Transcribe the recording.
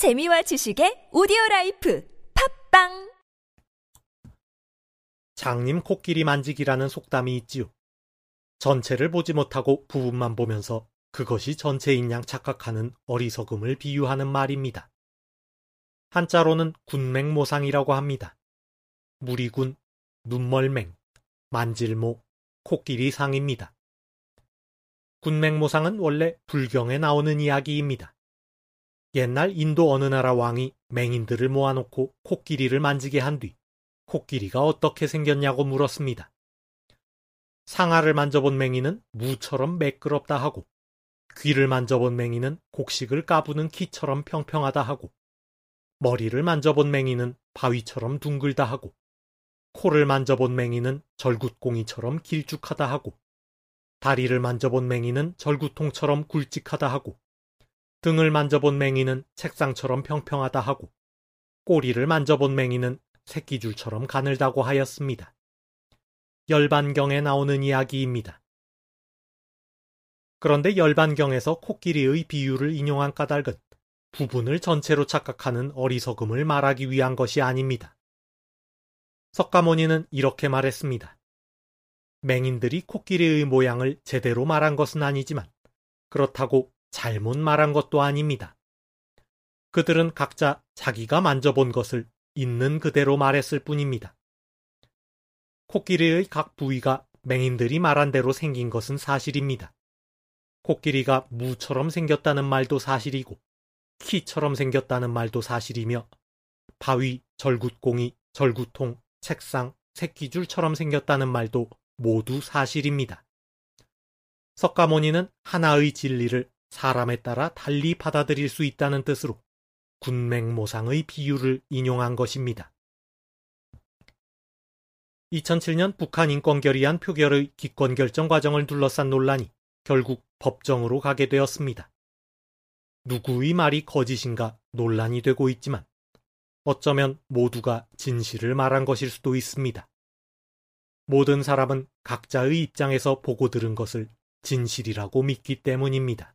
재미와 지식의 오디오 라이프 팟빵 장님 코끼리 만지기라는 속담이 있지요. 전체를 보지 못하고 부분만 보면서 그것이 전체인 양 착각하는 어리석음을 비유하는 말입니다. 한자로는 군맹모상이라고 합니다. 무리군, 눈멀맹, 만질모, 코끼리 상입니다. 군맹모상은 원래 불경에 나오는 이야기입니다. 옛날 인도 어느 나라 왕이 맹인들을 모아놓고 코끼리를 만지게 한 뒤 코끼리가 어떻게 생겼냐고 물었습니다. 상아를 만져본 맹인은 무처럼 매끄럽다 하고 귀를 만져본 맹인은 곡식을 까부는 키처럼 평평하다 하고 머리를 만져본 맹인은 바위처럼 둥글다 하고 코를 만져본 맹인은 절굿공이처럼 길쭉하다 하고 다리를 만져본 맹인은 절구통처럼 굵직하다 하고 등을 만져본 맹이는 책상처럼 평평하다 하고 꼬리를 만져본 맹이는 새끼줄처럼 가늘다고 하였습니다. 열반경에 나오는 이야기입니다. 그런데 열반경에서 코끼리의 비유를 인용한 까닭은 부분을 전체로 착각하는 어리석음을 말하기 위한 것이 아닙니다. 석가모니는 이렇게 말했습니다. 맹인들이 코끼리의 모양을 제대로 말한 것은 아니지만 그렇다고 잘못 말한 것도 아닙니다. 그들은 각자 자기가 만져본 것을 있는 그대로 말했을 뿐입니다. 코끼리의 각 부위가 맹인들이 말한 대로 생긴 것은 사실입니다. 코끼리가 무처럼 생겼다는 말도 사실이고 키처럼 생겼다는 말도 사실이며 바위, 절굿공이, 절구통, 책상, 새끼줄처럼 생겼다는 말도 모두 사실입니다. 석가모니는 하나의 진리를 사람에 따라 달리 받아들일 수 있다는 뜻으로 군맹모상의 비유를 인용한 것입니다. 2007년 북한 인권결의안 표결의 기권 결정 과정을 둘러싼 논란이 결국 법정으로 가게 되었습니다. 누구의 말이 거짓인가 논란이 되고 있지만 어쩌면 모두가 진실을 말한 것일 수도 있습니다. 모든 사람은 각자의 입장에서 보고 들은 것을 진실이라고 믿기 때문입니다.